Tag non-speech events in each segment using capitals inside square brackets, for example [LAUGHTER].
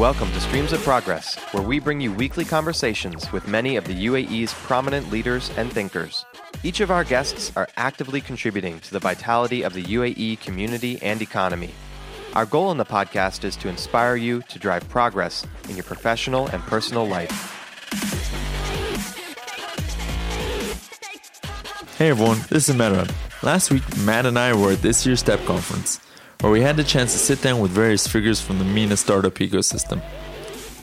Welcome to Streams of Progress, where we bring you weekly conversations with many of the UAE's prominent leaders and thinkers. Each of our guests are actively contributing to the vitality of the UAE community and economy. Our goal in the podcast is to inspire you to drive progress in your professional and personal life. Hey everyone, this is Meran. Last week, Matt and I were at this year's STEP conference where we had the chance to sit down with various figures from the MENA startup ecosystem.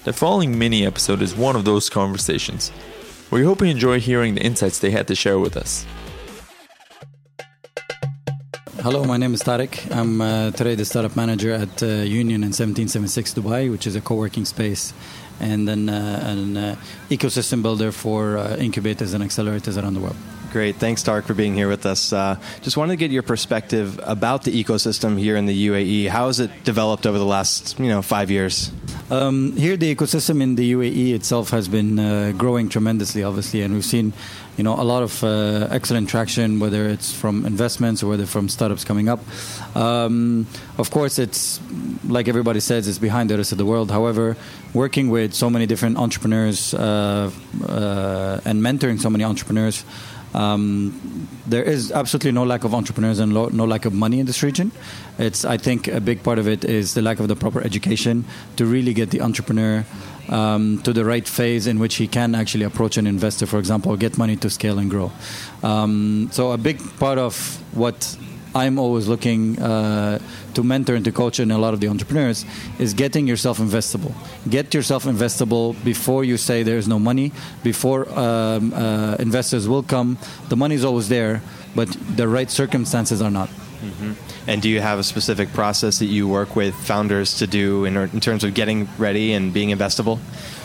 The following mini episode is one of those conversations. We hope you enjoy hearing the insights they had to share with us. Hello, my name is Tarek. I'm uh, today the startup manager at uh, Union in 1776 Dubai, which is a co working space and then uh, an uh, ecosystem builder for uh, incubators and accelerators around the world. Great. Thanks, Tarek, for being here with us. Uh, just wanted to get your perspective about the ecosystem here in the UAE. How has it developed over the last, you know, five years? Um, here, the ecosystem in the UAE itself has been uh, growing tremendously, obviously, and we've seen, you know, a lot of uh, excellent traction, whether it's from investments or whether from startups coming up. Um, of course, it's like everybody says, it's behind the rest of the world. However, working with so many different entrepreneurs uh, uh, and mentoring so many entrepreneurs. Um, there is absolutely no lack of entrepreneurs and lo- no lack of money in this region. It's, I think, a big part of it is the lack of the proper education to really get the entrepreneur um, to the right phase in which he can actually approach an investor, for example, get money to scale and grow. Um, so, a big part of what I'm always looking uh, to mentor and to coach in a lot of the entrepreneurs is getting yourself investable. Get yourself investable before you say there's no money, before um, uh, investors will come. The money is always there, but the right circumstances are not. Mm-hmm. And do you have a specific process that you work with founders to do in, in terms of getting ready and being investable?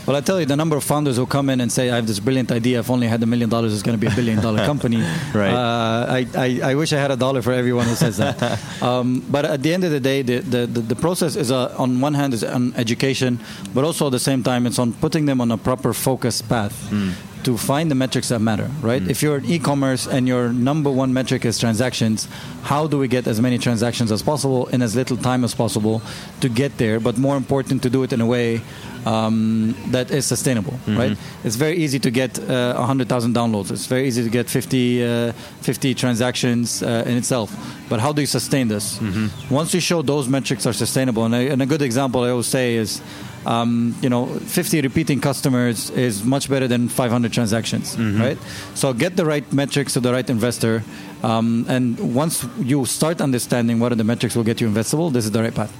Well, I tell you, the number of founders who come in and say, "I have this brilliant idea. If only I had a million dollars, it's going to be a billion dollar [LAUGHS] company." right. Uh, I, I, I, wish I had a dollar for everyone who says that. [LAUGHS] um, but at the end of the day, the the, the, the process is uh, on one hand is on education, but also at the same time, it's on putting them on a proper focus path. Mm to find the metrics that matter, right? Mm. If you're in e-commerce and your number one metric is transactions, how do we get as many transactions as possible in as little time as possible to get there? But more important, to do it in a way um, that is sustainable, mm-hmm. right? It's very easy to get uh, 100,000 downloads. It's very easy to get 50, uh, 50 transactions uh, in itself. But how do you sustain this? Mm-hmm. Once you show those metrics are sustainable, and a, and a good example I always say is, um, you know, 50 repeating customers is much better than 500 transactions, mm-hmm. right? So get the right metrics to the right investor, um, and once you start understanding what are the metrics will get you investable, this is the right path.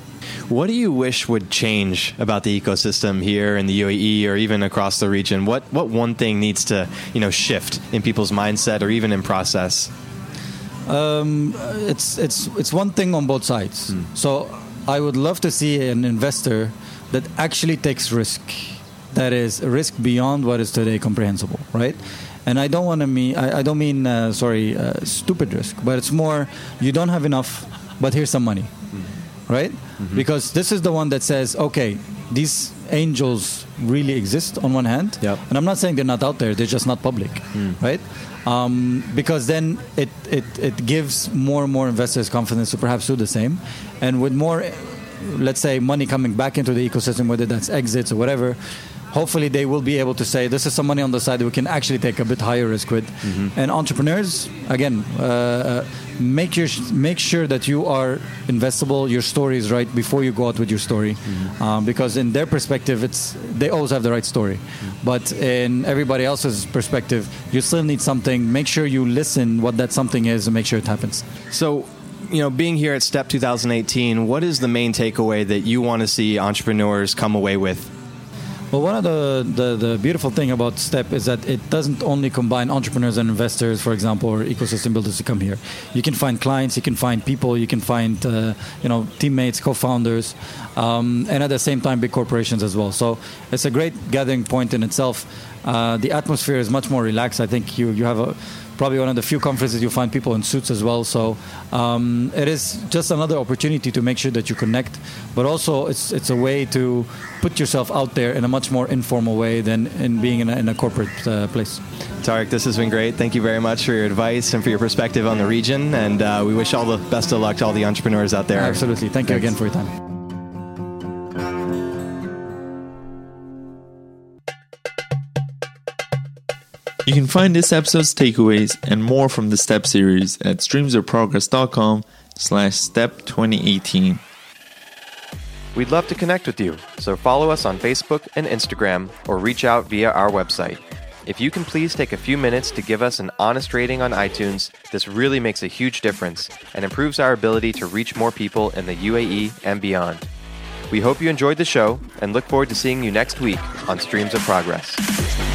What do you wish would change about the ecosystem here in the UAE or even across the region? What what one thing needs to you know shift in people's mindset or even in process? Um, it's it's it's one thing on both sides. Mm. So I would love to see an investor that actually takes risk, that is risk beyond what is today comprehensible, right? And I don't want to mean I, I, don't mean uh, sorry uh, stupid risk, but it's more you don't have enough, but here's some money, mm. right? Mm-hmm. Because this is the one that says, okay, these angels really exist on one hand, yep. and I'm not saying they're not out there; they're just not public, mm. right? Um, because then it, it it gives more and more investors confidence to perhaps do the same, and with more, let's say, money coming back into the ecosystem, whether that's exits or whatever, hopefully they will be able to say this is some money on the side that we can actually take a bit higher risk with. Mm-hmm. And entrepreneurs, again, uh, uh, make your make sure that you are investable. Your story is right before you go out with your story, mm-hmm. um, because in their perspective, it's they always have the right story. Mm-hmm. But in everybody else's perspective, you still need something. Make sure you listen what that something is and make sure it happens. So you know, being here at STEP 2018, what is the main takeaway that you want to see entrepreneurs come away with well, one of the, the, the, beautiful thing about STEP is that it doesn't only combine entrepreneurs and investors, for example, or ecosystem builders to come here. You can find clients, you can find people, you can find uh, you know teammates, co-founders, um, and at the same time, big corporations as well. So it's a great gathering point in itself. Uh, the atmosphere is much more relaxed. I think you you have a probably one of the few conferences you find people in suits as well. So um, it is just another opportunity to make sure that you connect, but also it's it's a way to put yourself out there in a much more informal way than in being in a, in a corporate uh, place. Tarek, this has been great. Thank you very much for your advice and for your perspective on the region, and uh, we wish all the best of luck to all the entrepreneurs out there. Absolutely. Thank Thanks. you again for your time. You can find this episode's takeaways and more from the STEP series at streamsofprogress.com slash step 2018. We'd love to connect with you, so follow us on Facebook and Instagram or reach out via our website. If you can please take a few minutes to give us an honest rating on iTunes, this really makes a huge difference and improves our ability to reach more people in the UAE and beyond. We hope you enjoyed the show and look forward to seeing you next week on Streams of Progress.